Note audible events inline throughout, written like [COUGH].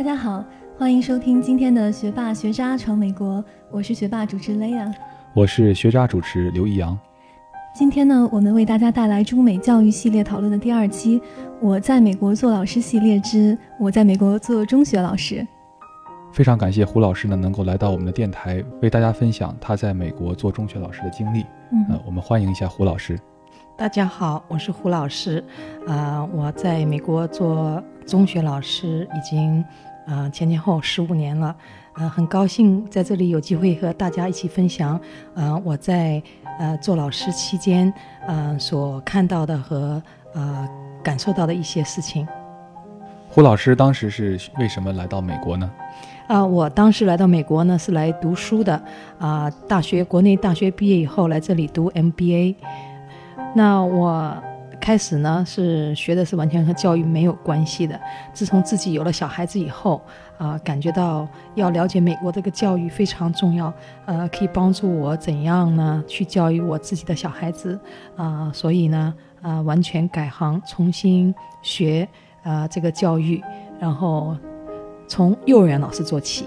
大家好，欢迎收听今天的学霸学渣闯美国，我是学霸主持 Lea，，我是学渣主持刘易阳。今天呢，我们为大家带来中美教育系列讨论的第二期，我在美国做老师系列之我在美国做中学老师。非常感谢胡老师呢，能够来到我们的电台，为大家分享他在美国做中学老师的经历。嗯，我们欢迎一下胡老师。大家好，我是胡老师，啊，我在美国做中学老师已经啊前前后十五年了，呃，很高兴在这里有机会和大家一起分享，呃，我在呃做老师期间，呃所看到的和呃感受到的一些事情。胡老师当时是为什么来到美国呢？啊，我当时来到美国呢，是来读书的。啊，大学国内大学毕业以后来这里读 MBA。那我开始呢是学的是完全和教育没有关系的。自从自己有了小孩子以后，啊，感觉到要了解美国这个教育非常重要，呃，可以帮助我怎样呢去教育我自己的小孩子。啊，所以呢，啊，完全改行，重新学啊这个教育，然后。从幼儿园老师做起，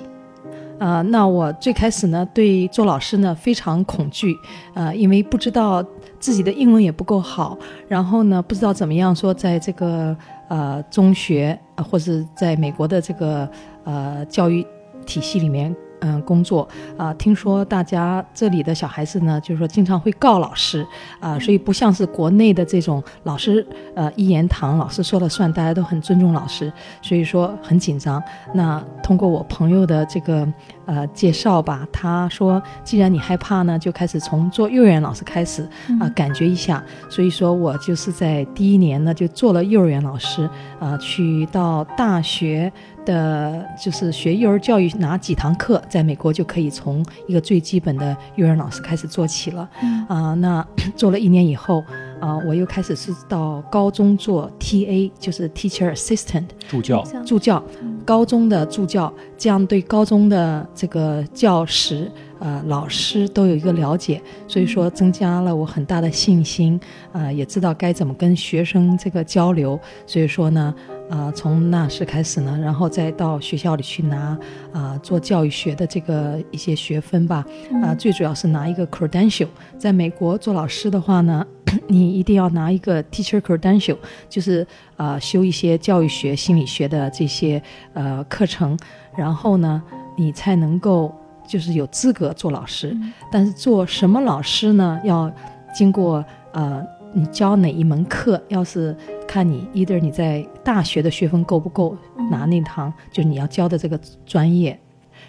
呃，那我最开始呢，对做老师呢非常恐惧，呃，因为不知道自己的英文也不够好，然后呢，不知道怎么样说在这个呃中学呃，或者在美国的这个呃教育体系里面。嗯，工作啊，听说大家这里的小孩子呢，就是说经常会告老师啊，所以不像是国内的这种老师，呃，一言堂，老师说了算，大家都很尊重老师，所以说很紧张。那通过我朋友的这个呃介绍吧，他说既然你害怕呢，就开始从做幼儿园老师开始啊，感觉一下。所以说我就是在第一年呢就做了幼儿园老师啊，去到大学。的就是学幼儿教育哪几堂课，在美国就可以从一个最基本的幼儿老师开始做起了。啊，那 [COUGHS] 做了一年以后，啊，我又开始是到高中做 TA，就是 Teacher Assistant 助教，助教，高中的助教，这样对高中的这个教师。呃，老师都有一个了解，所以说增加了我很大的信心，啊，也知道该怎么跟学生这个交流。所以说呢，啊，从那时开始呢，然后再到学校里去拿啊做教育学的这个一些学分吧，啊，最主要是拿一个 credential。在美国做老师的话呢，[CLEARS THROAT] 你一定要拿一个 teacher credential，就是啊修一些教育学、心理学的这些呃课程，然后呢，你才能够。就是有资格做老师，但是做什么老师呢？要经过呃，你教哪一门课？要是看你，either 你在大学的学分够不够拿那堂，就是你要教的这个专业，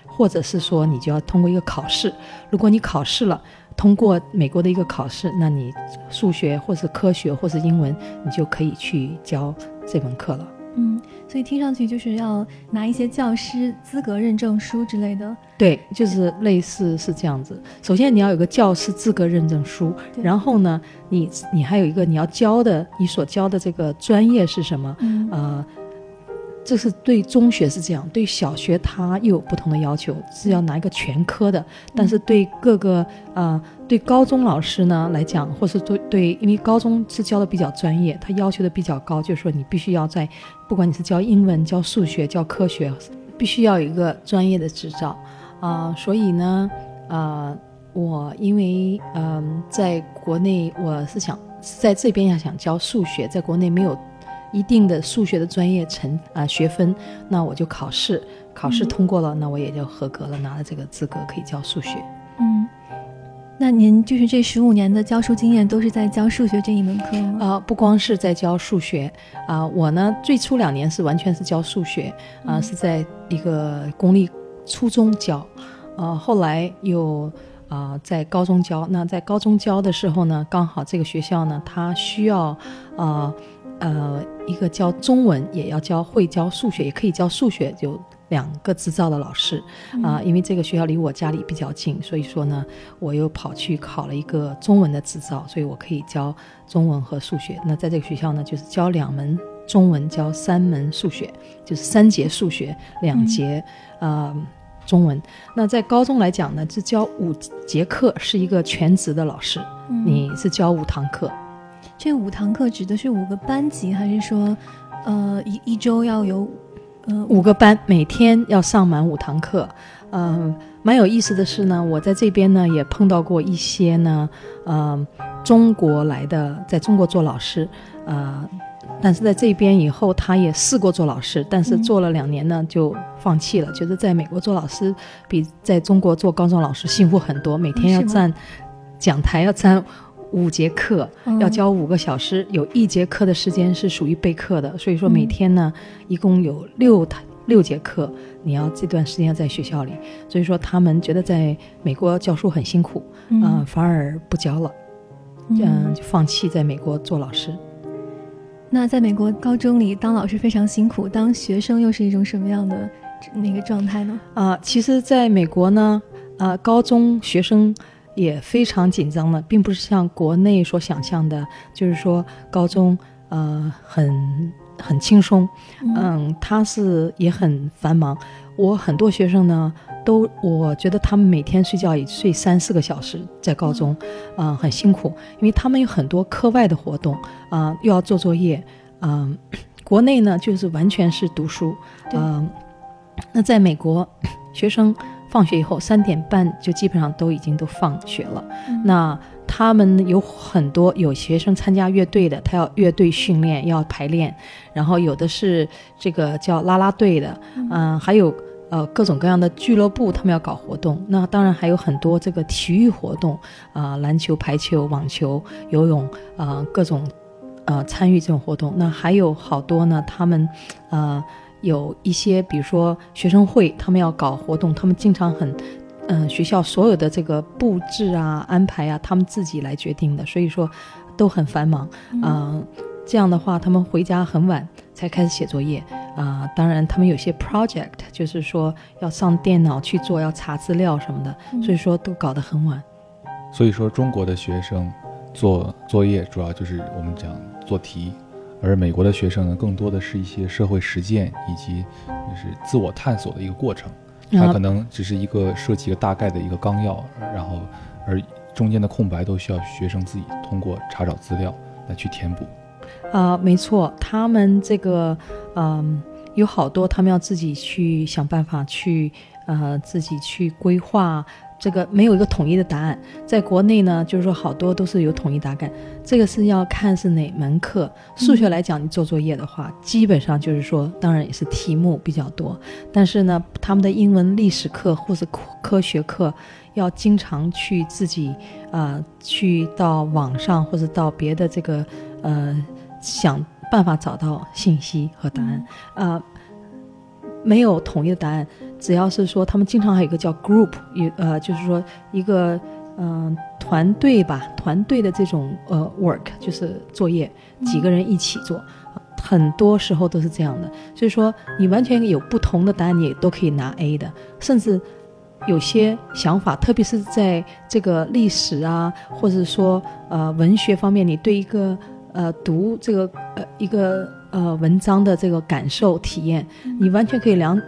或者是说你就要通过一个考试。如果你考试了，通过美国的一个考试，那你数学或是科学或是英文，你就可以去教这门课了。嗯。所以听上去就是要拿一些教师资格认证书之类的。对，就是类似是这样子。首先你要有个教师资格认证书，然后呢，你你还有一个你要教的，你所教的这个专业是什么？呃。这是对中学是这样，对小学它又有不同的要求，是要拿一个全科的。但是对各个啊，对高中老师呢来讲，或是对对，因为高中是教的比较专业，他要求的比较高，就是说你必须要在，不管你是教英文、教数学、教科学，必须要有一个专业的执照啊。所以呢，呃，我因为嗯，在国内我是想在这边要想教数学，在国内没有。一定的数学的专业成啊学分，那我就考试，考试通过了，那我也就合格了，拿了这个资格可以教数学。嗯，那您就是这十五年的教书经验都是在教数学这一门课吗？啊，不光是在教数学啊，我呢最初两年是完全是教数学啊，是在一个公立初中教，呃，后来又啊在高中教。那在高中教的时候呢，刚好这个学校呢，它需要啊。呃，一个教中文也要教会教数学，也可以教数学，就两个执照的老师啊。因为这个学校离我家里比较近，所以说呢，我又跑去考了一个中文的执照，所以我可以教中文和数学。那在这个学校呢，就是教两门中文，教三门数学，就是三节数学，两节呃中文。那在高中来讲呢，是教五节课，是一个全职的老师，你是教五堂课。这五堂课指的是五个班级，还是说，呃，一一周要有呃五个班，每天要上满五堂课。嗯，蛮有意思的是呢，我在这边呢也碰到过一些呢，呃，中国来的，在中国做老师，呃，但是在这边以后，他也试过做老师，但是嗯做了两年呢就放弃了，觉得在美国做老师比在中国做高中老师幸福很多，每天要站讲台要站五节课，嗯。要教五个小时，有一节课的时间是属于备课的，所以说每嗯天呢，一共有六堂六节课，你要这段时间要在学校里，所以说他们觉得在美国教书很辛苦，嗯。嗯、反而不教了，嗯、就放弃在美国做老师。那在美国高中里当老师非常辛苦，当学生又是一种什么样的那个状态呢？啊、其实在美国呢，啊，高中学生也非常紧张的，并不是像国内所想象的，就是说高中呃很很轻松，嗯，他是也很繁忙。我很多学生呢，都我觉得他们每天睡觉也睡三四个小时，在高中，啊、很辛苦，因为他们有很多课外的活动，啊、又要做作业，嗯、国内呢就是完全是读书，对。嗯、那在美国，学生放学以后三点半就基本上都已经都放学了。嗯那他们有很多有学生参加乐队的，他要乐队训练，要排练，然后有的是这个叫啦啦队的，嗯、还有呃各种各样的俱乐部，他们要搞活动。那当然还有很多这个体育活动啊、篮球、排球、网球、游泳啊、各种呃参与这种活动。那还有好多呢，他们呃有一些比如说学生会，他们要搞活动，他们经常很。嗯，学校所有的这个布置啊、安排啊，他们自己来决定的，所以说都很繁忙。嗯、这样的话，他们回家很晚才开始写作业啊、当然，他们有些 project 就是说要上电脑去做，要查资料什么的，所以说都搞得很晚。所以说，中国的学生做作业主要就是我们讲做题，而美国的学生呢，更多的是一些社会实践以及就是自我探索的一个过程。它啊可能只是一个设计一个大概的一个纲要，然后而中间的空白都需要学生自己通过查找资料来去填补。啊、没错，他们这个嗯、有好多他们要自己去想办法去呃自己去规划。这个没有一个统一的答案，在国内呢，就是说好多都是有统一答案，这个是要看是哪门课。数学来讲，你做作业的话，基本上就是说，当然也是题目比较多，但是呢，他们的英文、历史课或者科科学课，要经常去自己啊、呃去到网上或者到别的这个呃想办法找到信息和答案啊、没有统一的答案，只要是说他们经常还有一个叫 group，有呃就是说一个嗯、团队吧，团队的这种呃 work 就是作业，几个人一起做。很多时候都是这样的，所以说你完全有不同的答案，你都可以拿 A 的，甚至有些想法，特别是在这个历史啊，或者说呃文学方面，你对一个呃读这个呃一个呃文章的这个感受体验，你完全可以两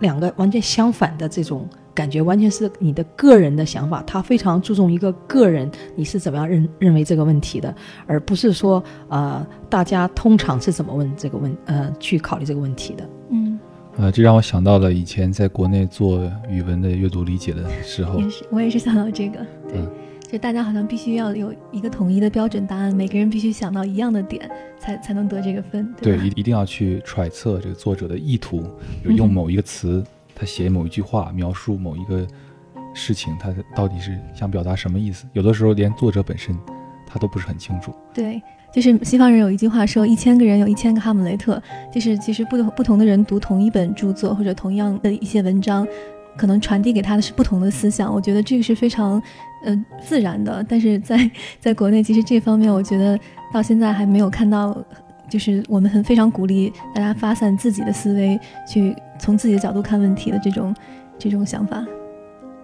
两个完全相反的这种感觉，完全是你的个人的想法。他非常注重一个个人你是怎么样认认为这个问题的，而不是说呃大家通常是怎么问这个问呃去考虑这个问题的。嗯，呃，这让我想到了以前在国内做语文的阅读理解的时候也，是，我也是想到这个，对，嗯就大家好像必须要有一个统一的标准答案，每个人必须想到一样的点，才才能得这个分，对，一一定要去揣测这个作者的意图，有用 [LAUGHS] 某一个词，他写某一句话描述某一个事情，他到底是想表达什么意思？有的时候连作者本身他都不是很清楚。对，就是西方人有一句话说，一千个人有一千个哈姆雷特，就是其实不同不同的人读同一本著作或者同样的一些文章，可能传递给他的是不同的思想。我觉得这个是非常，呃，自然的。但是在 [LAUGHS] 在国内，其实这方面我觉得到现在还没有看到，就是我们很非常鼓励大家发散自己的思维，去从自己的角度看问题的这种这种想法。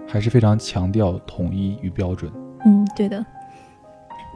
还是非常强调统一与标准。嗯，对的。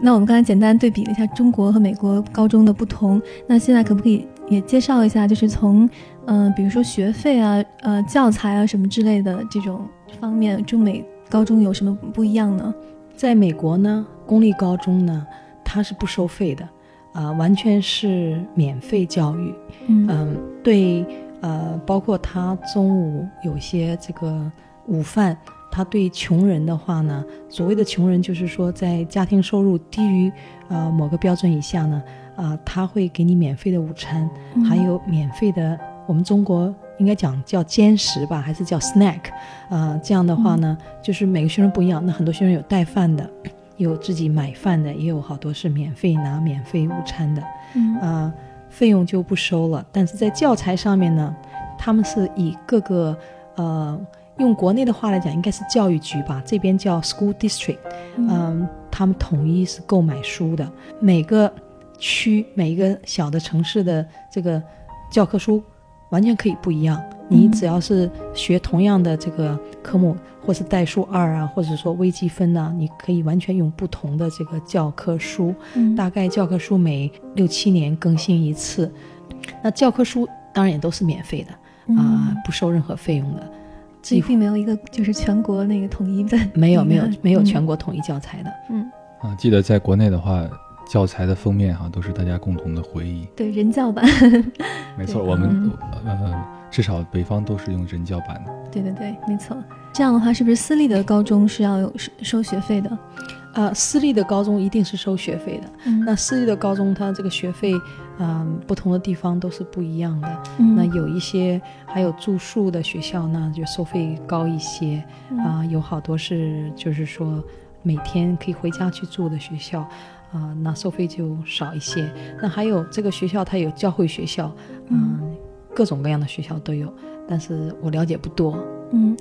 那我们刚才简单对比了一下中国和美国高中的不同，那现在可不可以也介绍一下，就是从嗯、呃比如说学费啊、呃教材啊什么之类的这种方面，中美高中有什么不一样呢？在美国呢，公立高中呢，它是不收费的，啊、完全是免费教育。嗯嗯，对，呃，包括他中午有些这个午饭，他对穷人的话呢，所谓的穷人就是说在家庭收入低于呃某个标准以下呢，啊，他会给你免费的午餐，还有免费的，我们中国应该讲叫兼食吧，还是叫 snack，啊，这样的话呢，就是每个学生不一样，那很多学生有带饭的，有自己买饭的，也有好多是免费拿免费午餐的，嗯。啊，费用就不收了。但是在教材上面呢，他们是以各个呃，用国内的话来讲，应该是教育局吧，这边叫 school district，嗯、他们统一是购买书的，每个区每一个小的城市的这个教科书完全可以不一样。你只要是学同样的这个科目，或是代数二啊，或者说微积分呐、你可以完全用不同的这个教科书。嗯大概教科书每六七年更新一次。那教科书当然也都是免费的啊、嗯不收任何费用的。所以并没有一个就是全国那个统一的，没有没有没有嗯全国统一教材的。嗯，啊，记得在国内的话，教材的封面哈、都是大家共同的回忆。对人教版，[LAUGHS] 没错，我们嗯呃至少北方都是用人教版的。对对对，没错。这样的话，是不是私立的高中是要有收收学费的？呃，私立的高中一定是收学费的。嗯那私立的高中，它这个学费，嗯、不同的地方都是不一样的。嗯那有一些还有住宿的学校呢，就收费高一些嗯啊、有好多是就是说每天可以回家去住的学校啊、那收费就少一些。那还有这个学校它有教会学校，嗯、各种各样的学校都有，但是我了解不多。嗯，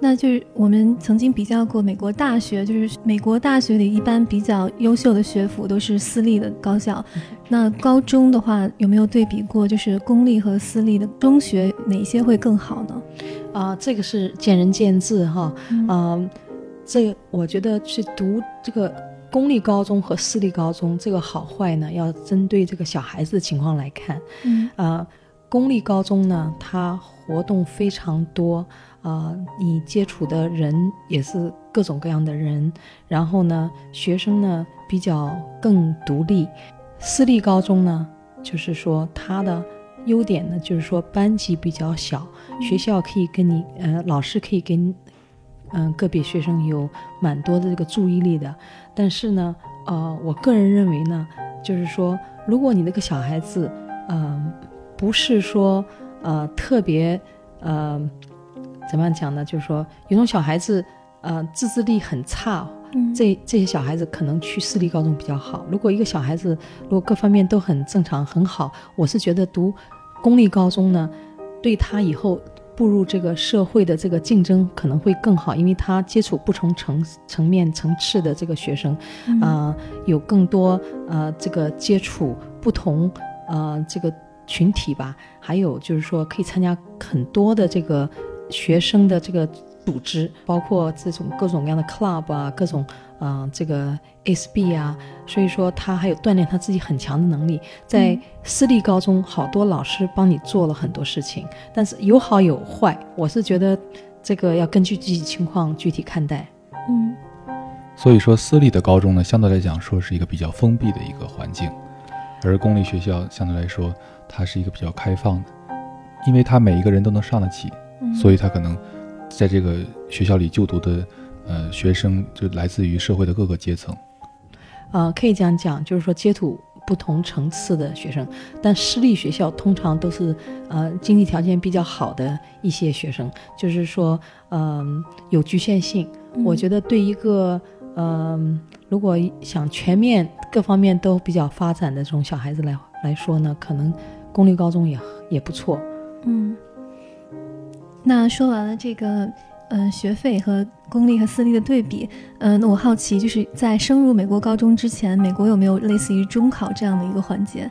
那就是我们曾经比较过美国大学，就是美国大学里一般比较优秀的学府都是私立的高校。那高中的话，有没有对比过，就是公立和私立的中学哪些会更好呢？啊、这个是见仁见智哈。嗯嗯，这个我觉得去读这个公立高中和私立高中，这个好坏呢，要针对这个小孩子的情况来看。嗯啊，公立高中呢，它活动非常多，啊，你接触的人也是各种各样的人，然后呢，学生呢比较更独立。私立高中呢，就是说它的优点呢，就是说班级比较小，学校可以跟你，呃，老师可以跟，嗯、个别学生有蛮多的这个注意力的。但是呢，呃，我个人认为呢，就是说，如果你那个小孩子，嗯、不是说，呃，特别，呃，怎么样讲呢？就是说，有种小孩子，呃，自制力很差，嗯这这些小孩子可能去私立高中比较好。如果一个小孩子如果各方面都很正常很好，我是觉得读公立高中呢，对他以后步入这个社会的这个竞争可能会更好，因为他接触不同层层面层次的这个学生，嗯。呃，有更多呃这个接触不同呃这个群体吧，还有就是说可以参加很多的这个学生的这个组织，包括这种各种各样的 club 啊，各种呃这个 SB 啊，所以说他还有锻炼他自己很强的能力。在嗯私立高中，好多老师帮你做了很多事情，但是有好有坏，我是觉得这个要根据具体情况具体看待。嗯所以说，私立的高中呢，相对来讲说是一个比较封闭的一个环境，而公立学校相对来说，它是一个比较开放的，因为它每一个人都能上得起，嗯，所以他可能在这个学校里就读的呃学生就来自于社会的各个阶层。呃，可以这样讲，就是说接触不同层次的学生，但私立学校通常都是呃经济条件比较好的一些学生，就是说嗯、有局限性。我觉得得对一个嗯、如果想全面各方面都比较发展的这种小孩子来来说呢，可能公立高中也也不错。嗯，那说完了这个。嗯，学费和公立和私立的对比，嗯，那我好奇，就是在升入美国高中之前，美国有没有类似于中考这样的一个环节？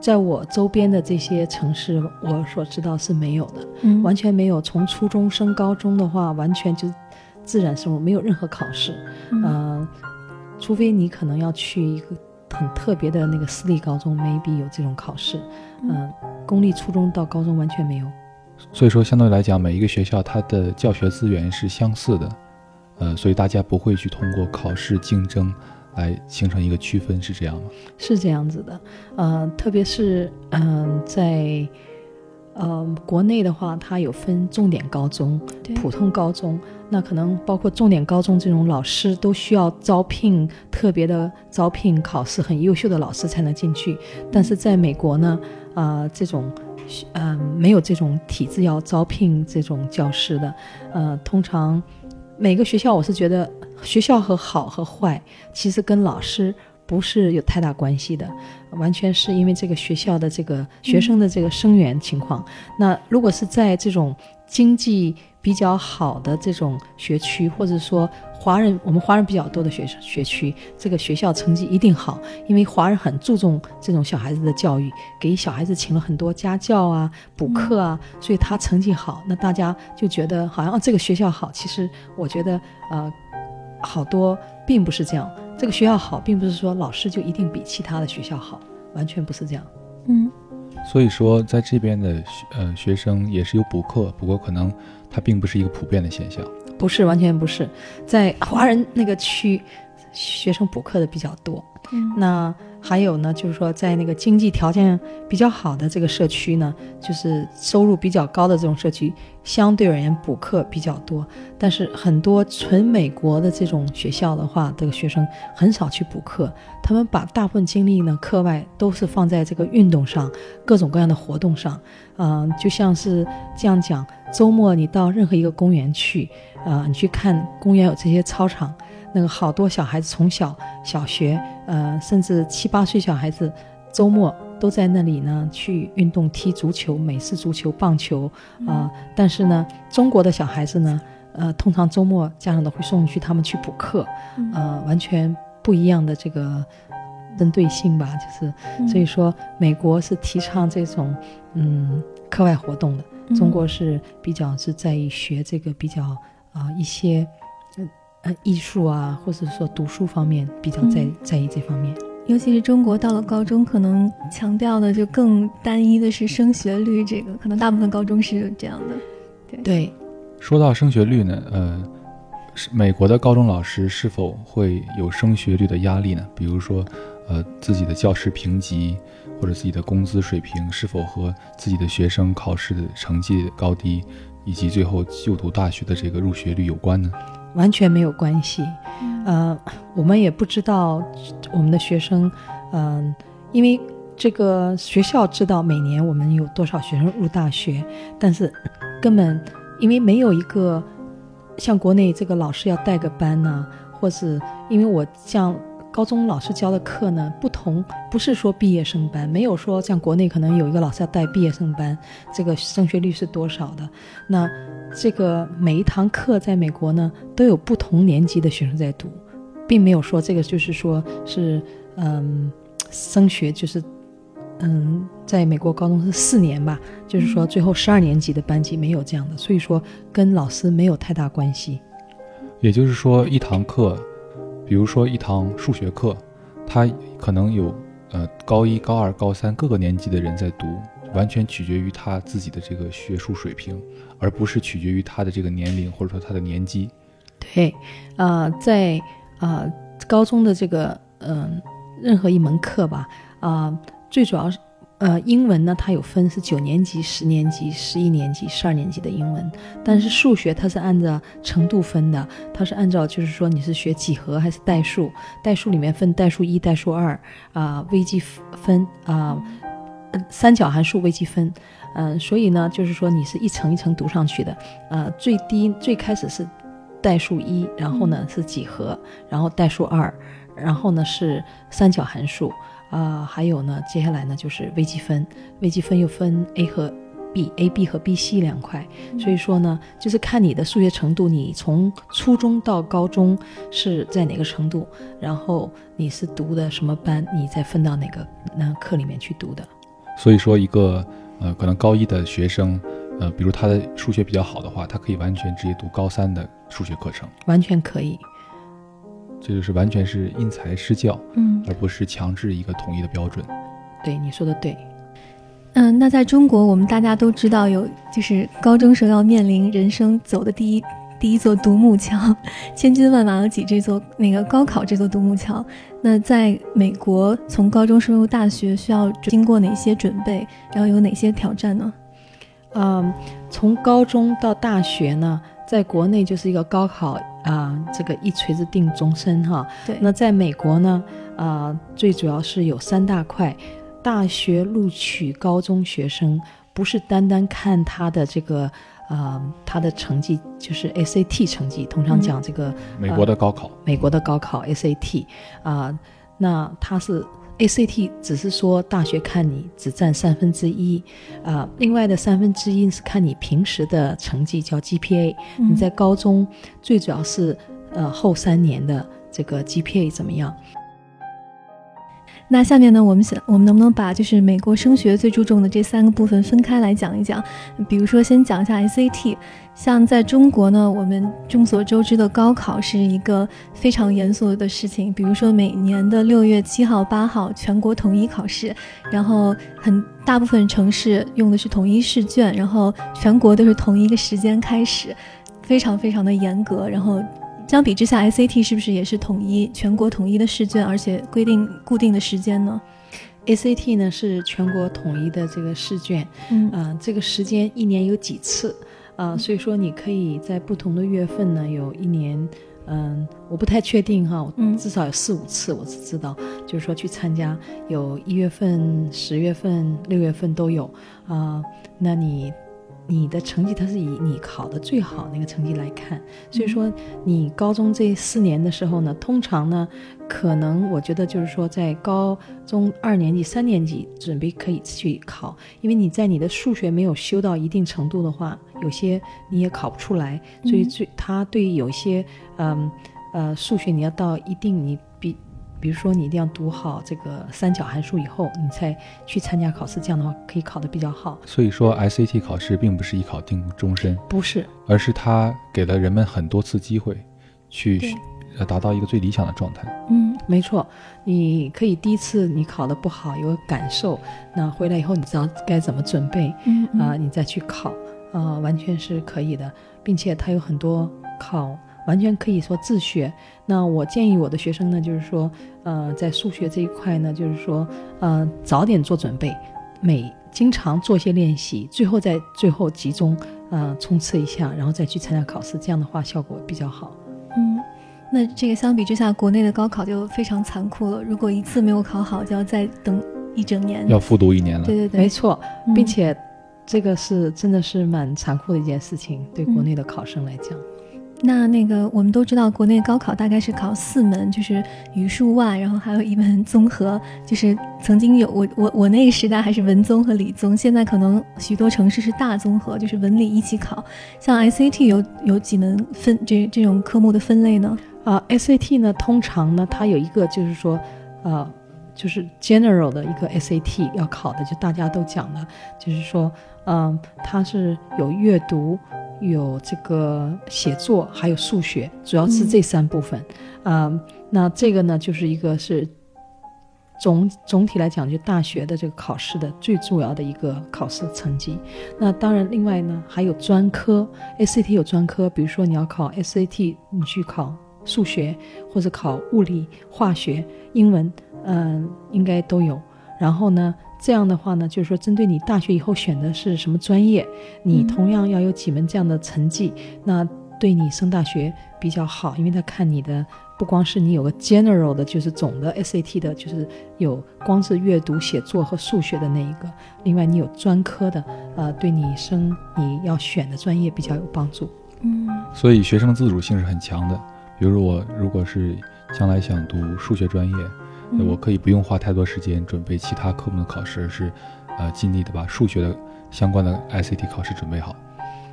在我周边的这些城市，我所知道是没有的。嗯完全没有。从初中升高中的话，完全就自然生入，没有任何考试。嗯嗯、除非你可能要去一个很特别的那个私立高中，maybe 有这种考试。嗯、公立初中到高中完全没有。所以说，相对来讲，每一个学校它的教学资源是相似的，呃，所以大家不会去通过考试竞争来形成一个区分，是这样吗？是这样子的，呃，特别是嗯、在呃，国内的话，它有分重点高中、普通高中，那可能包括重点高中这种老师都需要招聘特别的招聘考试，很优秀的老师才能进去。但是在美国呢，呃，这种呃没有这种体制要招聘这种教师的，呃，通常每个学校我是觉得学校和好和坏其实跟老师不是有太大关系的，完全是因为这个学校的这个学生的这个生源情况。那如果是在这种经济比较好的这种学区，或者说华人我们华人比较多的学学区，这个学校成绩一定好，因为华人很注重这种小孩子的教育，给小孩子请了很多家教啊、补课啊，所以他成绩好，那大家就觉得好像、哦、这个学校好。其实我觉得呃，好多并不是这样。这个学校好，并不是说老师就一定比其他的学校好，完全不是这样。嗯，所以说，在这边的学呃学生也是有补课，不过可能它并不是一个普遍的现象。不是，完全不是，在华人那个区，学生补课的比较多。嗯那还有呢，就是说在那个经济条件比较好的这个社区呢，就是收入比较高的这种社区，相对而言补课比较多。但是很多纯美国的这种学校的话，这个学生很少去补课，他们把大部分精力呢，课外都是放在这个运动上，各种各样的活动上。嗯、就像是这样讲，周末你到任何一个公园去，啊、你去看公园有这些操场，那个好多小孩子从小小学，呃，甚至七八岁小孩子，周末都在那里呢去运动，踢足球、美式足球、棒球啊、但是呢，中国的小孩子呢，呃，通常周末家长都会送去他们去补课，嗯。呃，完全不一样的这个针对性吧，就是嗯。所以说，美国是提倡这种嗯课外活动的，嗯。中国是比较是在于学这个比较啊、一些呃呃艺术啊，或者说读书方面比较在、嗯在意这方面。尤其是中国到了高中，可能强调的就更单一的是升学率，这个可能大部分高中是这样的。对，说到升学率呢，呃，是美国的高中老师是否会有升学率的压力呢？比如说，呃，自己的教师评级或者自己的工资水平是否和自己的学生考试的成绩高低，以及最后就读大学的这个入学率有关呢？完全没有关系。呃，我们也不知道我们的学生，嗯、因为这个学校知道每年我们有多少学生入大学，但是根本因为没有一个像国内这个老师要带个班呐、或是因为我像高中老师教的课呢，不同不是说毕业生班，没有说像国内可能有一个老师要带毕业生班，这个升学率是多少的？那这个每一堂课在美国呢，都有不同年级的学生在读，并没有说这个就是说是嗯升学就是嗯在美国高中是四年吧，就是说最后十二年级的班级没有这样的，所以说跟老师没有太大关系。也就是说，一堂课，比如说一堂数学课，它可能有呃高一、高二、高三各个年级的人在读，完全取决于他自己的这个学术水平，而不是取决于他的这个年龄或者说他的年纪。对，呃，在呃高中的这个嗯、任何一门课吧，啊、最主要是呃英文呢，它有分是九年级、十年级、十一年级、十二年级的英文，但是数学它是按照程度分的，它是按照就是说你是学几何还是代数，代数里面分代数一、代数二啊、微积分啊、三角函数微积分。嗯、所以呢，就是说你是一层一层读上去的，呃，最低最开始是代数一，然后呢是几何，然后代数二，然后呢是三角函数，啊、还有呢，接下来呢就是微积分，微积分又分 A 和 B，A、B 和 B、C 两块，所以说呢，就是看你的数学程度，你从初中到高中是在哪个程度，然后你是读的什么班，你再分到哪个那课里面去读的。所以说，一个呃可能高一的学生，呃，比如他的数学比较好的话，他可以完全直接读高三的数学课程，完全可以，这就是完全是因材施教，嗯而不是强制一个统一的标准。对你说的对。嗯，那在中国，我们大家都知道有，就是高中时候要面临人生走的第一第一座独木桥，[LAUGHS] 千军万马要挤这座那个高考这座独木桥。那在美国，从高中升入大学需要经过哪些准备，然后有哪些挑战呢？嗯，从高中到大学呢，在国内就是一个高考啊、这个一锤子定终身哈。对，那在美国呢，啊、最主要是有三大块，大学录取高中学生不是单单看他的这个。啊、他的成绩就是 SAT 成绩，通常嗯讲这个美国的高考，美国的高考 SAT 啊、那他是 ACT 只是说大学看你只占三分之一，啊，另外的三分之一是看你平时的成绩叫 GPA，、嗯你在高中最主要是呃后三年的这个 GPA 怎么样？那下面呢，我们想，我们能不能把就是美国升学最注重的这三个部分分开来讲一讲？比如说，先讲一下 SAT。像在中国呢，我们众所周知的高考是一个非常严肃的事情。比如说，每年的六月七号、八号全国统一考试，然后很大部分城市用的是统一试卷，然后全国都是同一个时间开始，非常非常的严格。然后相比之下，SAT 是不是也是统一全国统一的试卷，而且规定固定的时间呢？ACT 呢是全国统一的这个试卷，嗯。啊、这个时间一年有几次啊、所以说你可以在不同的月份呢，有一年，嗯，我不太确定哈，嗯。至少有四五次，我只知道，就是说去参加，有一月份、十月份、六月份都有啊、那你你的成绩它是以你考的最好那个成绩来看，所以说你高中这四年的时候呢，通常呢，可能我觉得就是说在高中二年级、三年级准备可以去考，因为你在你的数学没有修到一定程度的话，有些你也考不出来，所以嗯最它对有些嗯呃数学你要到一定你比。如说，你一定要读好这个三角函数以后，你才去参加考试，这样的话可以考得比较好。所以说 SAT 考试并不是一考定终身，不是，而是它给了人们很多次机会，去达到一个最理想的状态。嗯没错，你可以第一次你考得不好有感受，那回来以后你知道该怎么准备嗯啊、你再去考啊、完全是可以的，并且它有很多考，完全可以说自学。那我建议我的学生呢，就是说，呃，在数学这一块呢，就是说，呃，早点做准备，每经常做一些练习，最后在最后集中呃冲刺一下，然后再去参加考试，这样的话效果比较好。嗯，那这个相比之下，国内的高考就非常残酷了。如果一次没有考好，就要再等一整年。要复读一年了对，对对，没错，嗯并且这个是真的是蛮残酷的一件事情，对国内的考生来讲。那那个我们都知道，国内高考大概是考四门，就是语数外，然后还有一门综合，就是曾经有我我我那个时代还是文综和理综，现在可能许多城市是大综合，就是文理一起考。像 SAT 有有几门分这这种科目的分类呢？啊、s a t 呢，通常呢，它有一个就是说，呃，就是 general 的一个 SAT 要考的，就大家都讲的，就是说，嗯、它是有阅读、有这个写作，还有数学，主要是嗯这三部分。啊、那这个呢，就是一个是总总体来讲，就大学的这个考试的最重要的一个考试成绩。那当然，另外呢还有专科，SAT 有专科，比如说你要考 SAT，你去考数学或者考物理、化学、英文，嗯、应该都有。然后呢，这样的话呢，就是说针对你大学以后选的是什么专业，你嗯同样要有几门这样的成绩，那对你升大学比较好，因为他看你的不光是你有个 general 的，就是总的 SAT 的，就是有光是阅读、写作和数学的那一个，另外你有专科的，呃，对你升你要选的专业比较有帮助。嗯所以学生的自主性是很强的。比如我如果是将来想读数学专业，那我可以不用花太多时间准备其他科目的考试，而是呃尽力的把数学的相关的 SAT 考试准备好。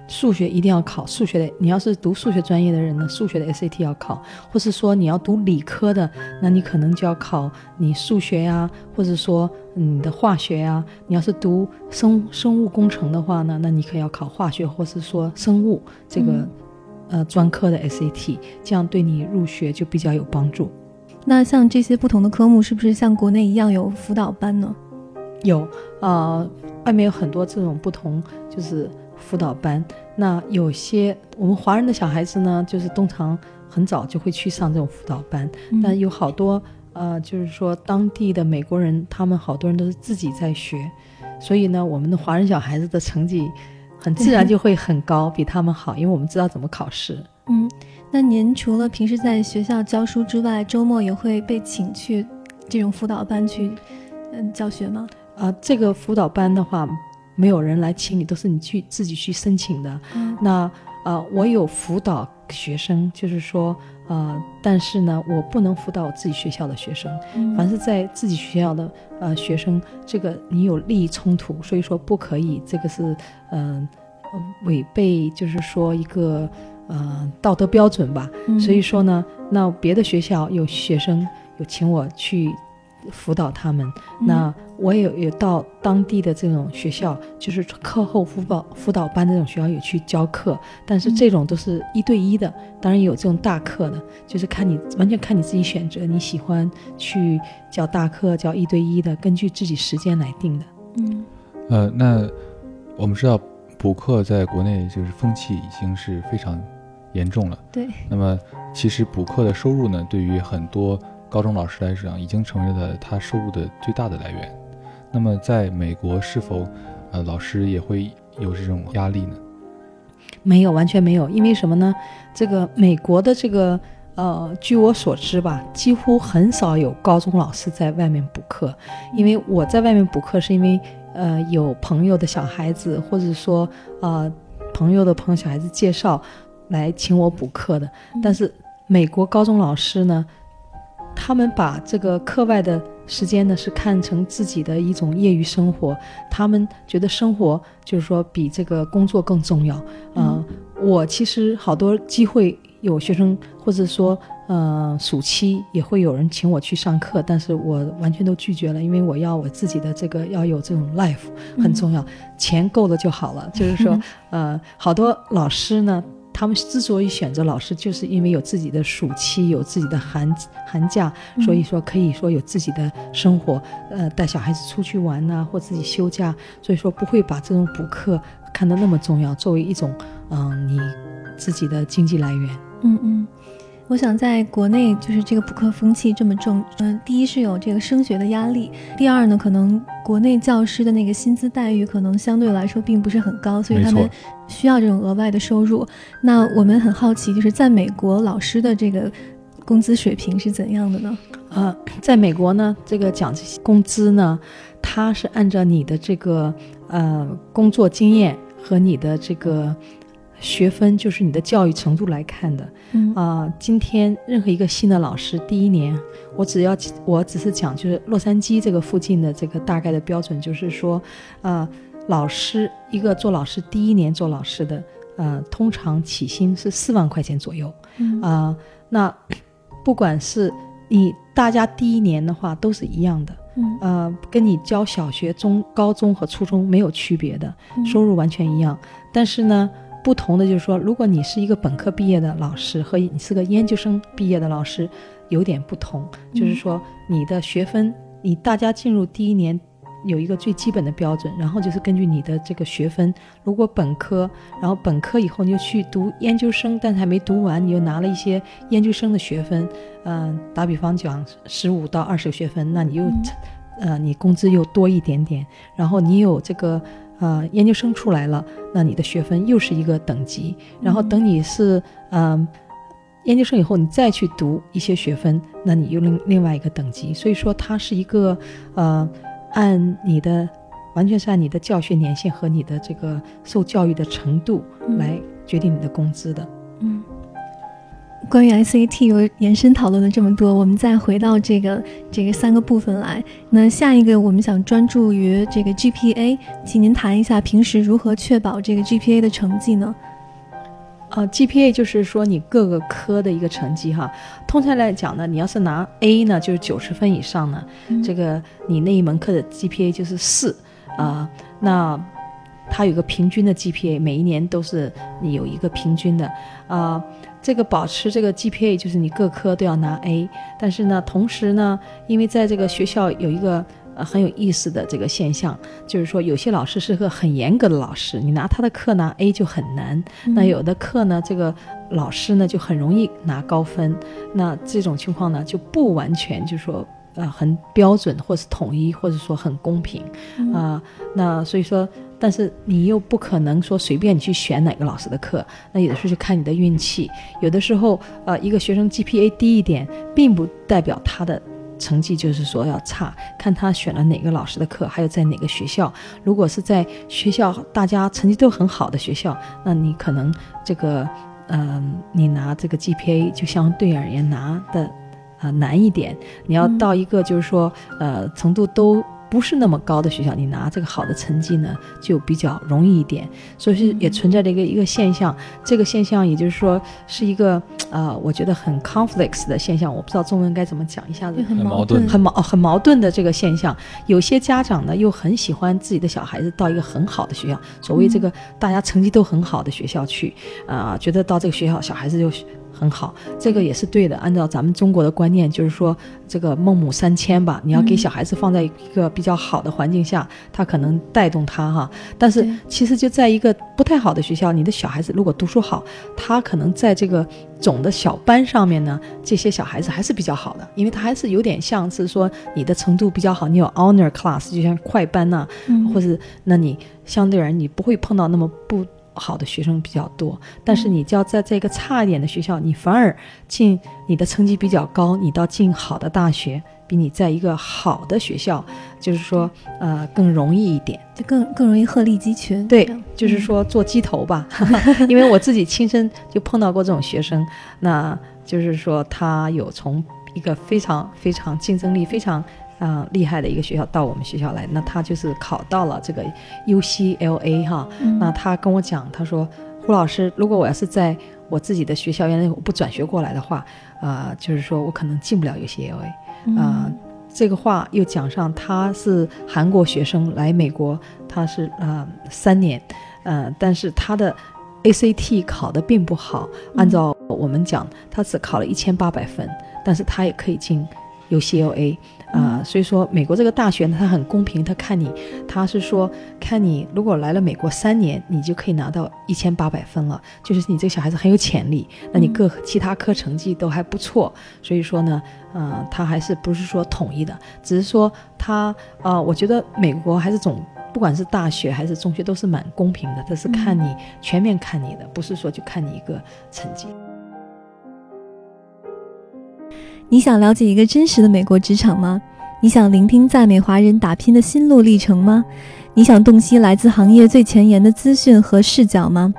数学一定要考，数学的你要是读数学专业的人呢，数学的 SAT 要考，或是说你要读理科的，那你可能就要考你数学呀、或者说你的化学呀、你要是读生生物工程的话呢，那你可以要考化学或是说生物这个、嗯呃专科的 SAT，这样对你入学就比较有帮助。那像这些不同的科目，是不是像国内一样有辅导班呢？有呃，外面有很多这种不同，就是辅导班。那有些我们华人的小孩子呢，就是通常很早就会去上这种辅导班，嗯但有好多呃，就是说当地的美国人，他们好多人都是自己在学，所以呢，我们的华人小孩子的成绩很自然就会很高，比他们好，因为我们知道怎么考试。嗯，那您除了平时在学校教书之外，周末也会被请去这种辅导班去嗯教学吗？啊，这个辅导班的话，没有人来请你，都是你去自己去申请的。嗯那呃，我有辅导学生，就是说呃，但是呢，我不能辅导我自己学校的学生。嗯凡是在自己学校的呃学生，这个你有利益冲突，所以说不可以，这个是嗯、呃违背，就是说一个呃道德标准吧。嗯所以说呢，那别的学校有学生有请我去辅导他们，嗯那我也有有到当地的这种学校，就是课后辅导辅导班这种学校也去教课，但是这种都是一对一的，当然也有这种大课的，就是看你完全看你自己选择，你喜欢去教大课、教一对一的，根据自己时间来定的。嗯呃，那我们知道补课在国内就是风气已经是非常严重了。对，那么其实补课的收入呢，对于很多高中老师来讲，已经成为了他收入的最大的来源。那么在美国，是否呃老师也会有这种压力呢？没有，完全没有，因为什么呢？这个美国的这个呃，据我所知吧，几乎很少有高中老师在外面补课，因为我在外面补课是因为呃有朋友的小孩子，或者说呃朋友的朋友小孩子介绍来请我补课的，但是美国高中老师呢，他们把这个课外的时间呢是看成自己的一种业余生活，他们觉得生活就是说比这个工作更重要。呃，我其实好多机会有学生，或者说呃暑期也会有人请我去上课，但是我完全都拒绝了，因为我要我自己的这个要有这种 life 很重要，钱够了就好了。就是说，[LAUGHS] 呃，好多老师呢。他们之所以选择老师，就是因为有自己的暑期，有自己的寒寒假，所以说可以说有自己的生活，呃，带小孩子出去玩呐、或自己休假，所以说不会把这种补课看得那么重要，作为一种嗯、你自己的经济来源。嗯嗯，我想在国内就是这个补课风气这么重，嗯、第一是有这个升学的压力，第二呢，可能国内教师的那个薪资待遇可能相对来说并不是很高，所以他们需要这种额外的收入。那我们很好奇，就是在美国老师的这个工资水平是怎样的呢？呃，在美国呢，这个讲这些工资呢，它是按照你的这个呃工作经验和你的这个学分，就是你的教育程度来看的。嗯啊、今天任何一个新的老师，第一年，我只要我只是讲，就是洛杉矶这个附近的这个大概的标准，就是说，呃，老师一个做老师第一年做老师的，呃，通常起薪是四万块钱左右。嗯啊、那不管是你大家第一年的话都是一样的，嗯呃，跟你教小学、中、高中和初中没有区别的，嗯收入完全一样。但是呢，不同的就是说，如果你是一个本科毕业的老师和你是个研究生毕业的老师，有点不同，就是说你的学分，你大家进入第一年。有一个最基本的标准，然后就是根据你的这个学分，如果本科，然后本科以后你就去读研究生，但是还没读完，你又拿了一些研究生的学分，嗯、打比方讲十五到二十个学分，那你又、呃你工资又多一点点，然后你有这个呃研究生出来了，那你的学分又是一个等级，然后等你是嗯、研究生以后，你再去读一些学分，那你又另另外一个等级，所以说它是一个呃按你的完全是按你的教学年限和你的这个受教育的程度嗯来决定你的工资的。嗯。关于 SAT 有延伸讨论了这么多，我们再回到这个这个三个部分来。那下一个我们想专注于这个 GPA，请您谈一下平时如何确保这个 GPA 的成绩呢？呃，GPA 就是说你各个科的一个成绩哈。通常来讲呢，你要是拿 A 呢，就是九十分以上呢，这个你那一门课的 GPA 就是四啊、那它有个平均的 GPA，每一年都是你有一个平均的啊、这个保持这个 GPA 就是你各科都要拿 A，但是呢，同时呢，因为在这个学校有一个呃很有意思的这个现象，就是说有些老师是个很严格的老师，你拿他的课拿 A 就很难。那有的课呢，这个老师呢就很容易拿高分。那这种情况呢，就不完全就说呃很标准，或是统一，或者说很公平啊、那所以说，但是你又不可能说随便你去选哪个老师的课，那有的时候就看你的运气。有的时候，呃，一个学生 GPA 低一点，并不代表他的成绩就是说要差，看他选了哪个老师的课，还有在哪个学校。如果是在学校大家成绩都很好的学校，那你可能这个，嗯、你拿这个 GPA 就相对而言拿的，呃，难一点。你要到一个就是说，呃，程度都。不是那么高的学校，你拿这个好的成绩呢，就比较容易一点。所以是也存在着一个一个现象，这个现象也就是说是一个呃，我觉得很 conflicts 的现象，我不知道中文该怎么讲，一下子，很很矛矛盾，很矛哦很矛盾的这个现象。有些家长呢又很喜欢自己的小孩子到一个很好的学校，所谓这个大家成绩都很好的学校去，啊、觉得到这个学校小孩子就很好，这个也是对的。按照咱们中国的观念，就是说这个孟母三迁吧，你要给嗯小孩子放在一个比较好的环境下，他可能带动他哈。但是其实就在一个不太好的学校，你的小孩子如果读书好，他可能在这个总的小班上面呢，这些小孩子还是比较好的，因为他还是有点像是说你的程度比较好，你有 honor class，就像快班呐、嗯或者那你相对而言你不会碰到那么不好的学生比较多，但是你就要在这个差一点的学校，你反而进你的成绩比较高，你到进好的大学，比你在一个好的学校，就是说呃更容易一点。就更更容易鹤立鸡群。对，就是说做鸡头吧，[LAUGHS] 因为我自己亲身就碰到过这种学生，那就是说他有从一个非常非常竞争力非常呃厉害的一个学校到我们学校来，那他就是考到了这个 UCLA 哈，嗯那他跟我讲，他说胡老师，如果我要是在我自己的学校原来我不转学过来的话，呃，就是说我可能进不了 UCLA，啊、嗯这个话又讲上，他是韩国学生来美国，他是呃三年，呃，但是他的 ACT 考的并不好，按照我们讲，他只考了一千八百分，但是他也可以进 UCLA。啊、所以说美国这个大学呢，它很公平，它看你，它是说看你如果来了美国三年，你就可以拿到一千八百分了，就是你这个小孩子很有潜力，那你各其他科成绩都还不错，所以说呢，呃，他还是不是说统一的，只是说他呃，我觉得美国还是总不管是大学还是中学都是蛮公平的，这是看你、全面看你的，不是说就看你一个成绩。你想了解一个真实的美国职场吗？你想聆听在美华人打拼的心路历程吗？你想洞悉来自行业最前沿的资讯和视角吗？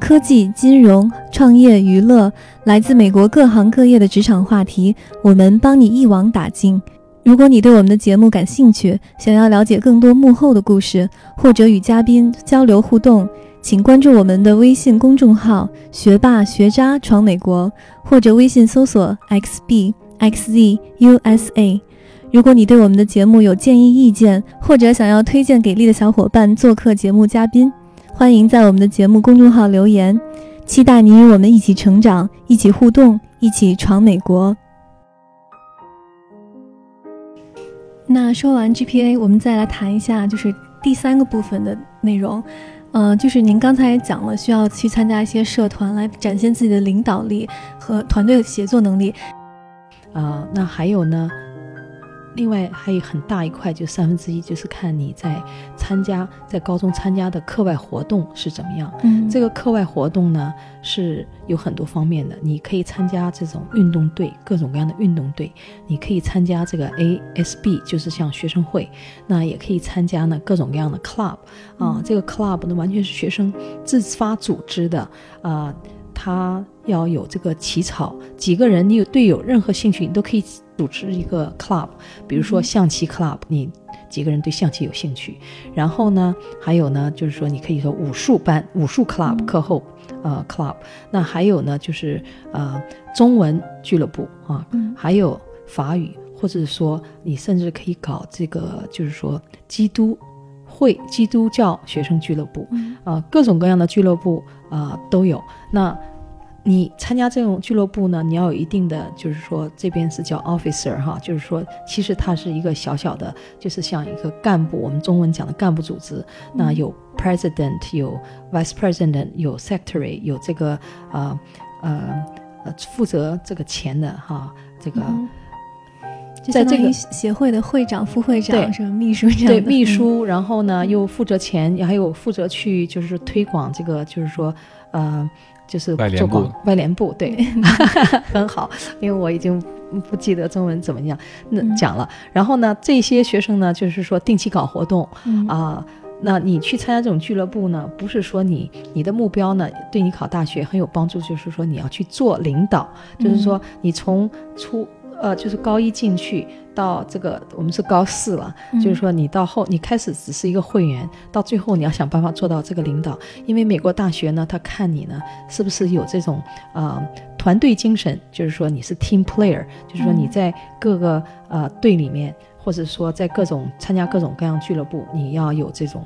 科技、金融、创业、娱乐，来自美国各行各业的职场话题，我们帮你一网打尽。如果你对我们的节目感兴趣，想要了解更多幕后的故事，或者与嘉宾交流互动，请关注我们的微信公众号“学霸学渣闯美国”，或者微信搜索 “xb xz usa”。如果你对我们的节目有建议意见，或者想要推荐给力的小伙伴做客节目嘉宾，欢迎在我们的节目公众号留言。期待你与我们一起成长，一起互动，一起闯美国。那说完 GPA，我们再来谈一下，就是第三个部分的内容。嗯，就是您刚才也讲了，需要去参加一些社团来展现自己的领导力和团队的协作能力。啊、那还有呢？另外还有很大一块，就三分之一，就是看你在参加在高中参加的课外活动是怎么样。嗯这个课外活动呢是有很多方面的，你可以参加这种运动队，各种各样的运动队，你可以参加这个 ASB，就是像学生会，那也可以参加呢各种各样的 club 啊、嗯这个 club 呢完全是学生自发组织的啊。他要有这个起草，几个人你有队友任何兴趣，你都可以组织一个 club，比如说嗯。象棋 club，你几个人对象棋有兴趣，然后呢，还有呢，就是说你可以说武术班、武术 club 嗯。课后呃 club，那还有呢，就是呃中文俱乐部啊，嗯。还有法语，或者说你甚至可以搞这个，就是说基督会、基督教学生俱乐部，嗯。啊，各种各样的俱乐部啊、都有。那你参加这种俱乐部呢，你要有一定的，就是说这边是叫 officer 哈，就是说其实它是一个小小的，就是像一个干部，我们中文讲的干部组织。那有 president，有 vice president，有 secretary，有这个呃呃呃负责这个钱的哈，这个。嗯。在这个协会的会长、副会长、什么秘书这样对秘书，然后呢又负责钱，还有负责去就是推广这个，就是说呃，就是外联部，外联部对，[LAUGHS] 很好，因为我已经不记得中文怎么样那讲了。然后呢，这些学生呢，就是说定期搞活动啊。那你去参加这种俱乐部呢？不是说你你的目标呢对你考大学很有帮助，就是说你要去做领导，就是说你从初呃就是高一进去到这个我们是高四了，就是说你到后你开始只是一个会员，到最后你要想办法做到这个领导，因为美国大学呢，他看你呢是不是有这种呃团队精神，就是说你是 team player，就是说你在各个呃队里面。或者说，在各种参加各种各样俱乐部，你要有这种，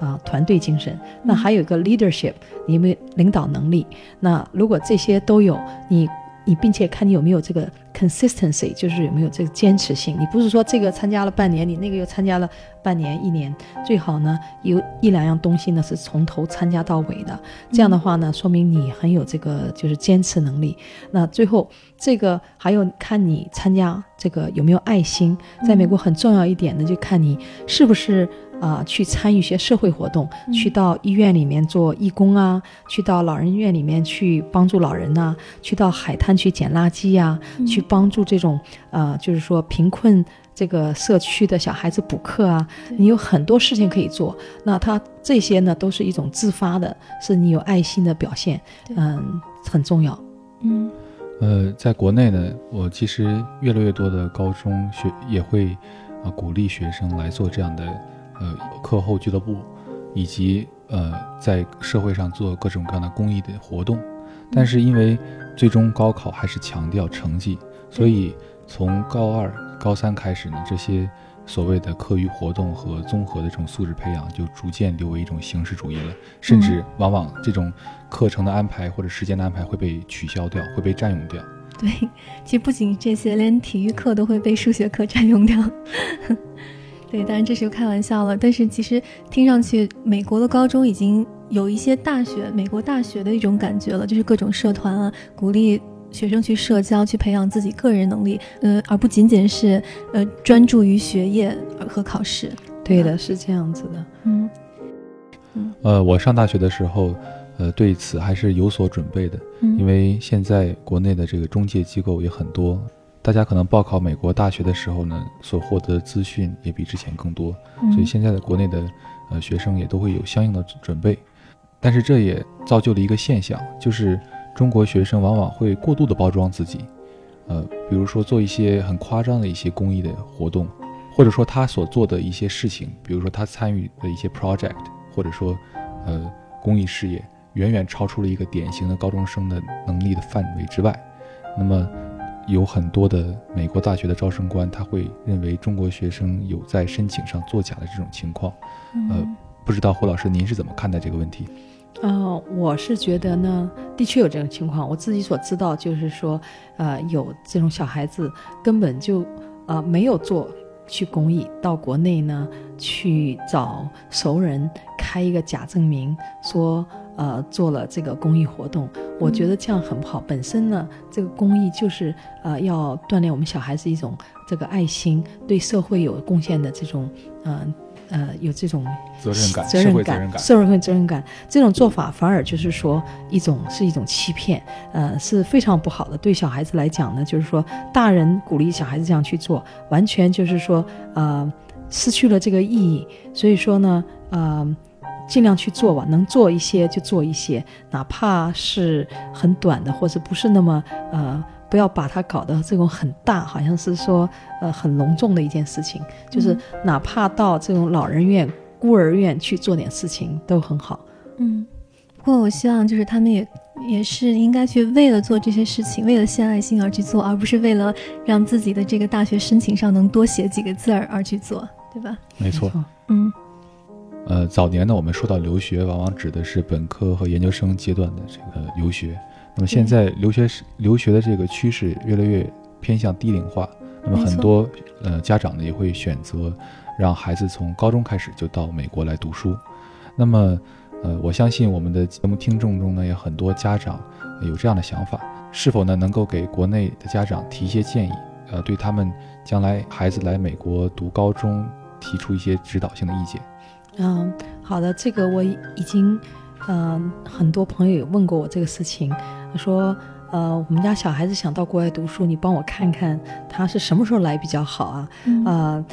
啊，团队精神。那还有一个 leadership，你有没有领导能力？那如果这些都有，你。你并且看你有没有这个 consistency，就是有没有这个坚持性。你不是说这个参加了半年，你那个又参加了半年、一年，最好呢有一两样东西呢是从头参加到尾的。这样的话呢，说明你很有这个就是坚持能力。那最后这个还有看你参加这个有没有爱心。在美国很重要一点呢，就看你是不是。啊，去参与一些社会活动，去到医院里面做义工啊，去到老人院里面去帮助老人呐，去到海滩去捡垃圾呀，去帮助这种呃，就是说贫困这个社区的小孩子补课啊，你有很多事情可以做。那他这些呢，都是一种自发的，是你有爱心的表现，嗯，很重要。嗯，呃，在国内呢，我其实越来越多的高中学也会啊鼓励学生来做这样的。呃，课后俱乐部，以及呃，在社会上做各种各样的公益的活动，但是因为最终高考还是强调成绩，所以从高二、高三开始呢，这些所谓的课余活动和综合的这种素质培养就逐渐流为一种形式主义了，甚至往往这种课程的安排或者时间的安排会被取消掉，会被占用掉。对，[LAUGHS] 其实不仅这些，连体育课都会被数学课占用掉。对，当然这是开玩笑了。但是其实听上去，美国的高中已经有一些大学、美国大学的一种感觉了，就是各种社团啊，鼓励学生去社交，去培养自己个人能力，呃，而不仅仅是呃专注于学业和考试。对的，是这样子的。嗯嗯。呃，我上大学的时候，呃，对此还是有所准备的，因为现在国内的这个中介机构也很多。大家可能报考美国大学的时候呢，所获得的资讯也比之前更多，所以现在的国内的呃学生也都会有相应的准备。但是这也造就了一个现象，就是中国学生往往会过度的包装自己，呃，比如说做一些很夸张的一些公益的活动，或者说他所做的一些事情，比如说他参与的一些 project，或者说呃公益事业，远远超出了一个典型的高中生的能力的范围之外，那么。有很多的美国大学的招生官，他会认为中国学生有在申请上作假的这种情况，呃，不知道胡老师您是怎么看待这个问题？呃，我是觉得呢，的确有这种情况。我自己所知道就是说，呃，有这种小孩子根本就呃没有做去公益，到国内呢去找熟人开一个假证明，说。呃，做了这个公益活动，我觉得这样很不好。本身呢，这个公益就是呃，要锻炼我们小孩子一种这个爱心，对社会有贡献的这种，呃呃，有这种责任感、责任感、社会责任感。这种做法反而就是说一种是一种欺骗，呃，是非常不好的。对小孩子来讲呢，就是说大人鼓励小孩子这样去做，完全就是说呃，失去了这个意义。所以说呢，呃。尽量去做吧，能做一些就做一些，哪怕是很短的，或者不是那么呃，不要把它搞得这种很大，好像是说呃很隆重的一件事情。就是哪怕到这种老人院、孤儿院去做点事情都很好。嗯，不过我希望就是他们也也是应该去为了做这些事情，为了献爱心而去做，而不是为了让自己的这个大学申请上能多写几个字儿而去做，对吧？没错。嗯。呃，早年呢，我们说到留学，往往指的是本科和研究生阶段的这个留学。那么现在留学是留学的这个趋势越来越偏向低龄化，那么很多呃家长呢也会选择让孩子从高中开始就到美国来读书。那么呃，我相信我们的节目听众中呢，有很多家长有这样的想法，是否呢能够给国内的家长提一些建议？呃，对他们将来孩子来美国读高中提出一些指导性的意见？嗯，好的，这个我已经，嗯，很多朋友也问过我这个事情，他说，呃，我们家小孩子想到国外读书，你帮我看看他是什么时候来比较好啊？啊，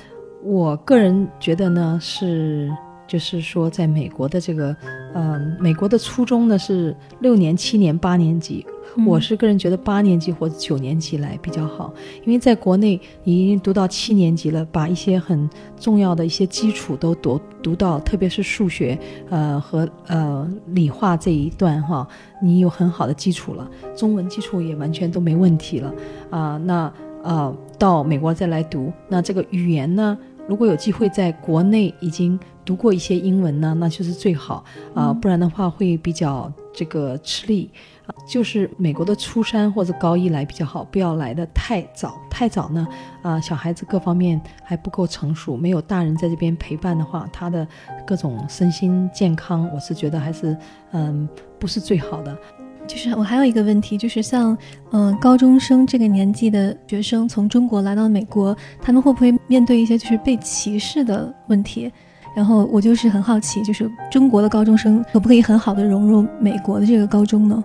我个人觉得呢是。就是说，在美国的这个，呃，美国的初中呢是六年、七年、八年级。我是个人觉得八年级或者九年级来比较好，因为在国内你已经读到七年级了，把一些很重要的一些基础都读读到，特别是数学，呃和呃理化这一段哈，你有很好的基础了，中文基础也完全都没问题了啊。那呃到美国再来读，那这个语言呢？如果有机会在国内已经读过一些英文呢，那就是最好啊，不然的话会比较这个吃力啊。就是美国的初三或者高一来比较好，不要来的太早。太早呢，啊，小孩子各方面还不够成熟，没有大人在这边陪伴的话，他的各种身心健康，我是觉得还是嗯不是最好的。就是我还有一个问题，就是像嗯高中生这个年纪的学生从中国来到美国，他们会不会面对一些就是被歧视的问题？然后我就是很好奇，就是中国的高中生可不可以很好的融入美国的这个高中呢？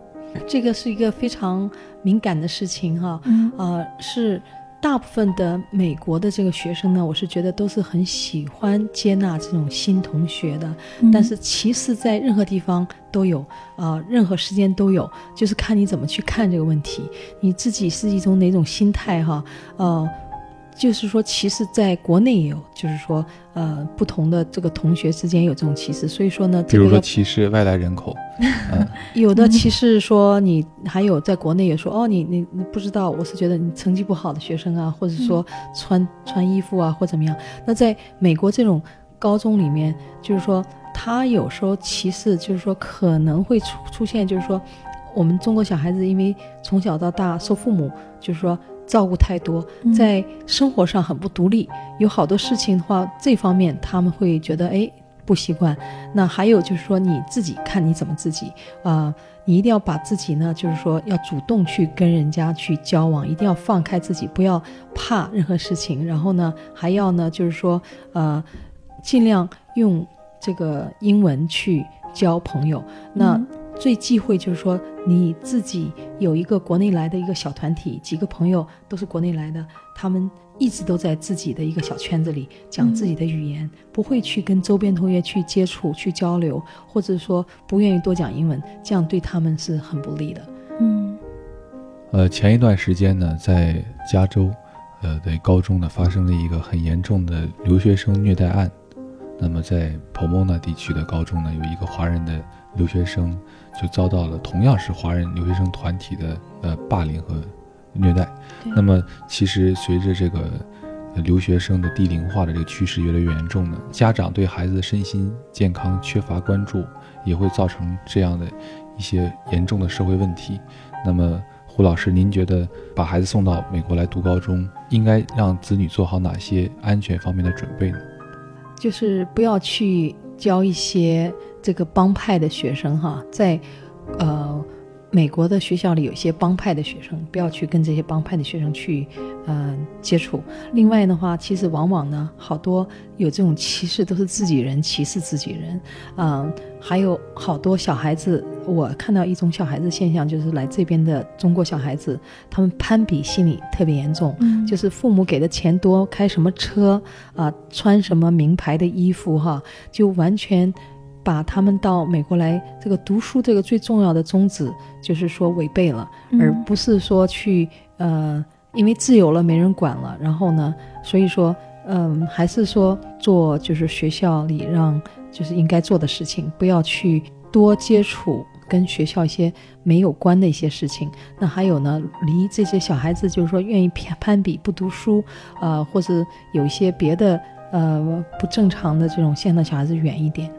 这个是一个非常敏感的事情哈，呃是。大部分的美国的这个学生呢，我是觉得都是很喜欢接纳这种新同学的，但是其实在任何地方都有，呃，任何时间都有，就是看你怎么去看这个问题，你自己是一种哪种心态哈，呃。就是说，其实在国内也有，就是说，呃，不同的这个同学之间有这种歧视，所以说呢，比如说歧视外来人口，[LAUGHS] 有的歧视说你，还有在国内也说，哦，你你你不知道，我是觉得你成绩不好的学生啊，或者说穿穿衣服啊或怎么样。那在美国这种高中里面，就是说他有时候歧视，就是说可能会出出现，就是说我们中国小孩子因为从小到大受父母，就是说。照顾太多，在生活上很不独立，有好多事情的话，这方面他们会觉得哎不习惯。那还有就是说你自己看你怎么自己啊，你一定要把自己呢，就是说要主动去跟人家去交往，一定要放开自己，不要怕任何事情。然后呢，还要呢就是说呃，尽量用这个英文去交朋友。那。最忌讳就是说你自己有一个国内来的一个小团体，几个朋友都是国内来的，他们一直都在自己的一个小圈子里讲自己的语言，不会去跟周边同学去接触、去交流，或者说不愿意多讲英文，这样对他们是很不利的。嗯，呃，前一段时间呢，在加州，呃，的高中呢发生了一个很严重的留学生虐待案，那么在 Pomona 地区的高中呢，有一个华人的留学生。就遭到了同样是华人留学生团体的呃霸凌和虐待。那么，其实随着这个留学生的低龄化的这个趋势越来越严重呢，家长对孩子的身心健康缺乏关注，也会造成这样的一些严重的社会问题。那么，胡老师，您觉得把孩子送到美国来读高中，应该让子女做好哪些安全方面的准备呢？就是不要去教一些。这个帮派的学生哈，在呃美国的学校里有一些帮派的学生，不要去跟这些帮派的学生去呃接触。另外的话，其实往往呢，好多有这种歧视都是自己人歧视自己人，嗯，还有好多小孩子，我看到一种小孩子现象，就是来这边的中国小孩子，他们攀比心理特别严重，就是父母给的钱多，开什么车啊，穿什么名牌的衣服哈，就完全。把他们到美国来，这个读书这个最重要的宗旨，就是说违背了，而不是说去呃，因为自由了没人管了，然后呢，所以说嗯，还是说做就是学校里让就是应该做的事情，不要去多接触跟学校一些没有关的一些事情。那还有呢，离这些小孩子就是说愿意攀攀比不读书，呃，或者有一些别的呃不正常的这种现在小孩子远一点。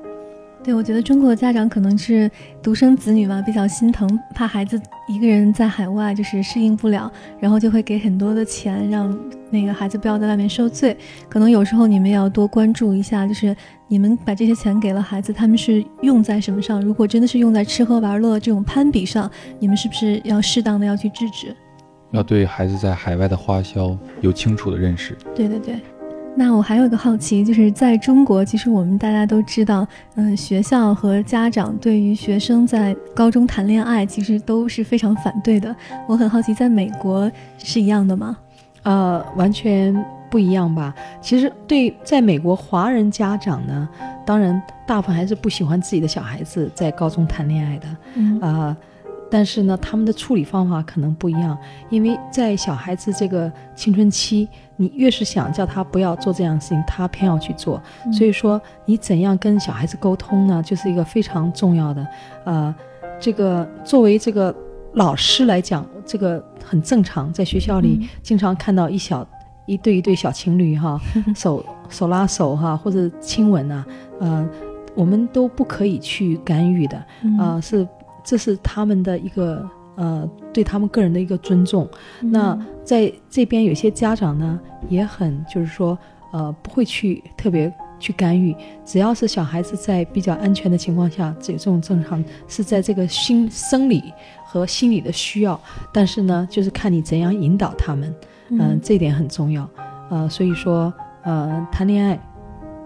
对，我觉得中国的家长可能是独生子女嘛，比较心疼，怕孩子一个人在海外就是适应不了，然后就会给很多的钱，让那个孩子不要在外面受罪。可能有时候你们要多关注一下，就是你们把这些钱给了孩子，他们是用在什么上？如果真的是用在吃喝玩乐这种攀比上，你们是不是要适当的要去制止？要对孩子在海外的花销有清楚的认识。对对对。那我还有一个好奇，就是在中国，其实我们大家都知道，嗯，学校和家长对于学生在高中谈恋爱，其实都是非常反对的。我很好奇，在美国是一样的吗？呃，完全不一样吧。其实对，在美国华人家长呢，当然大部分还是不喜欢自己的小孩子在高中谈恋爱的。嗯啊。但是呢，他们的处理方法可能不一样，因为在小孩子这个青春期，你越是想叫他不要做这样的事情，他偏要去做。所以说，你怎样跟小孩子沟通呢，就是一个非常重要的。呃，这个作为这个老师来讲，这个很正常，在学校里经常看到一小一对一对小情侣哈，[LAUGHS] 手手拉手哈，或者亲吻啊，呃，我们都不可以去干预的啊，是。这是他们的一个呃，对他们个人的一个尊重。那在这边有些家长呢，也很就是说，呃，不会去特别去干预。只要是小孩子在比较安全的情况下，这这种正常是在这个心生理和心理的需要。但是呢，就是看你怎样引导他们，嗯，这点很重要。呃，所以说，呃，谈恋爱，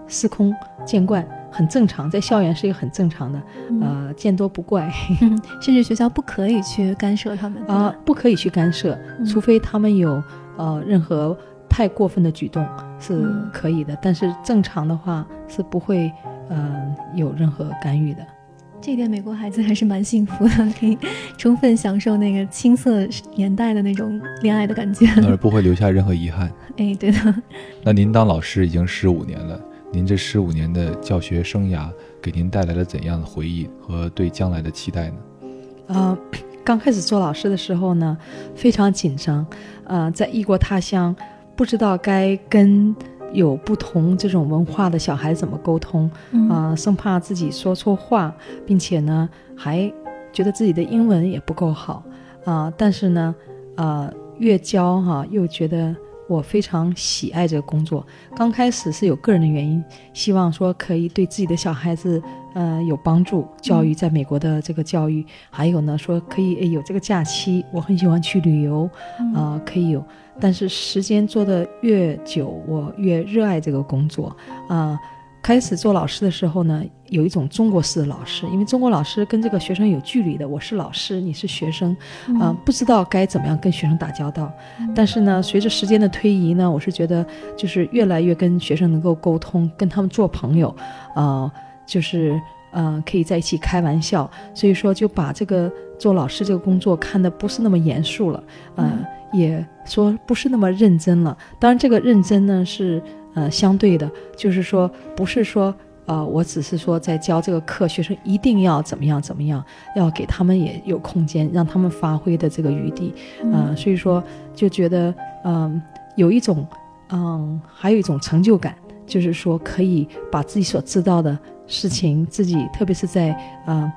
司空见惯。很正常，在校园是一个很正常的，呃，见多不怪，[LAUGHS] 甚至学校不可以去干涉他们啊，不可以去干涉，除非他们有呃任何太过分的举动是可以的，但是正常的话是不会呃有任何干预的。这一点美国孩子还是蛮幸福的，可以充分享受那个青涩年代的那种恋爱的感觉，而不会留下任何遗憾。[LAUGHS] 哎，对的。那您当老师已经十五年了。您这十五年的教学生涯给您带来了怎样的回忆和对将来的期待呢？呃，[COUGHS] 刚开始做老师的时候呢，非常紧张，呃，在异国他乡，不知道该跟有不同这种文化的小孩怎么沟通，啊，生怕自己说错话，并且呢，还觉得自己的英文也不够好，啊，但是呢，呃，越教哈，又觉得。我非常喜爱这个工作。刚开始是有个人的原因，希望说可以对自己的小孩子，呃，有帮助。教育在美国的这个教育，还有呢，说可以有这个假期，我很喜欢去旅游，啊，可以有。但是时间做的越久，我越热爱这个工作，啊。开始做老师的时候呢，有一种中国式的老师，因为中国老师跟这个学生有距离的，我是老师，你是学生，啊，不知道该怎么样跟学生打交道。但是呢，随着时间的推移呢，我是觉得就是越来越跟学生能够沟通，跟他们做朋友，啊，就是呃可以在一起开玩笑，所以说就把这个做老师这个工作看得不是那么严肃了，啊，也说不是那么认真了。当然，这个认真呢是。呃，相对的，就是说，不是说，呃，我只是说在教这个课，学生一定要怎么样怎么样，要给他们也有空间，让他们发挥的这个余地，呃，所以说就觉得，嗯，有一种，嗯，还有一种成就感，就是说可以把自己所知道的事情，自己特别是在，嗯。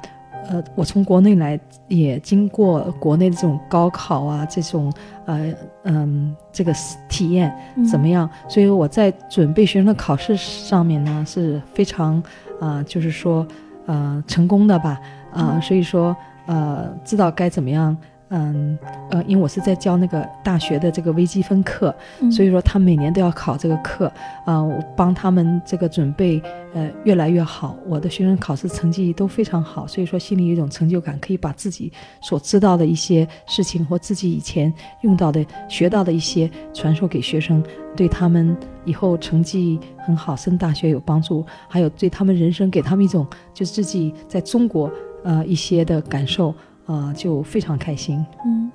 呃，我从国内来，也经过国内的这种高考啊，这种呃嗯，这个体验怎么样？所以我在准备学生的考试上面呢，是非常啊，就是说呃成功的吧啊，所以说呃知道该怎么样。嗯呃，因为我是在教那个大学的这个微积分课，所以说他每年都要考这个课，啊，我帮他们这个准备，呃，越来越好。我的学生考试成绩都非常好，所以说心里有一种成就感，可以把自己所知道的一些事情或自己以前用到的、学到的一些传授给学生，对他们以后成绩很好、升大学有帮助，还有对他们人生给他们一种就是自己在中国呃一些的感受。啊，就非常开心。嗯，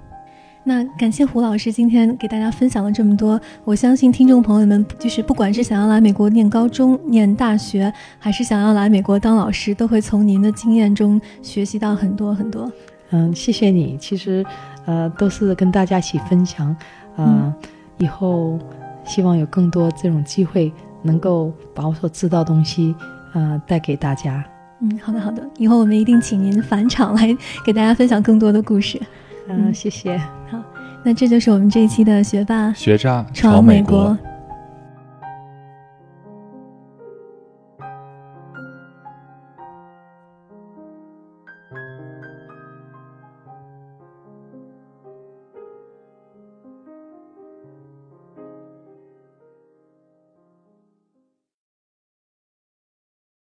那感谢胡老师今天给大家分享了这么多。我相信听众朋友们，就是不管是想要来美国念高中、念大学，还是想要来美国当老师，都会从您的经验中学习到很多很多。嗯，谢谢你。其实，呃，都是跟大家一起分享。嗯，以后希望有更多这种机会，能够把我所知道东西，呃，带给大家。嗯，好的好的，以后我们一定请您返场来给大家分享更多的故事。嗯，谢谢。好，那这就是我们这一期的学霸学渣闯美国。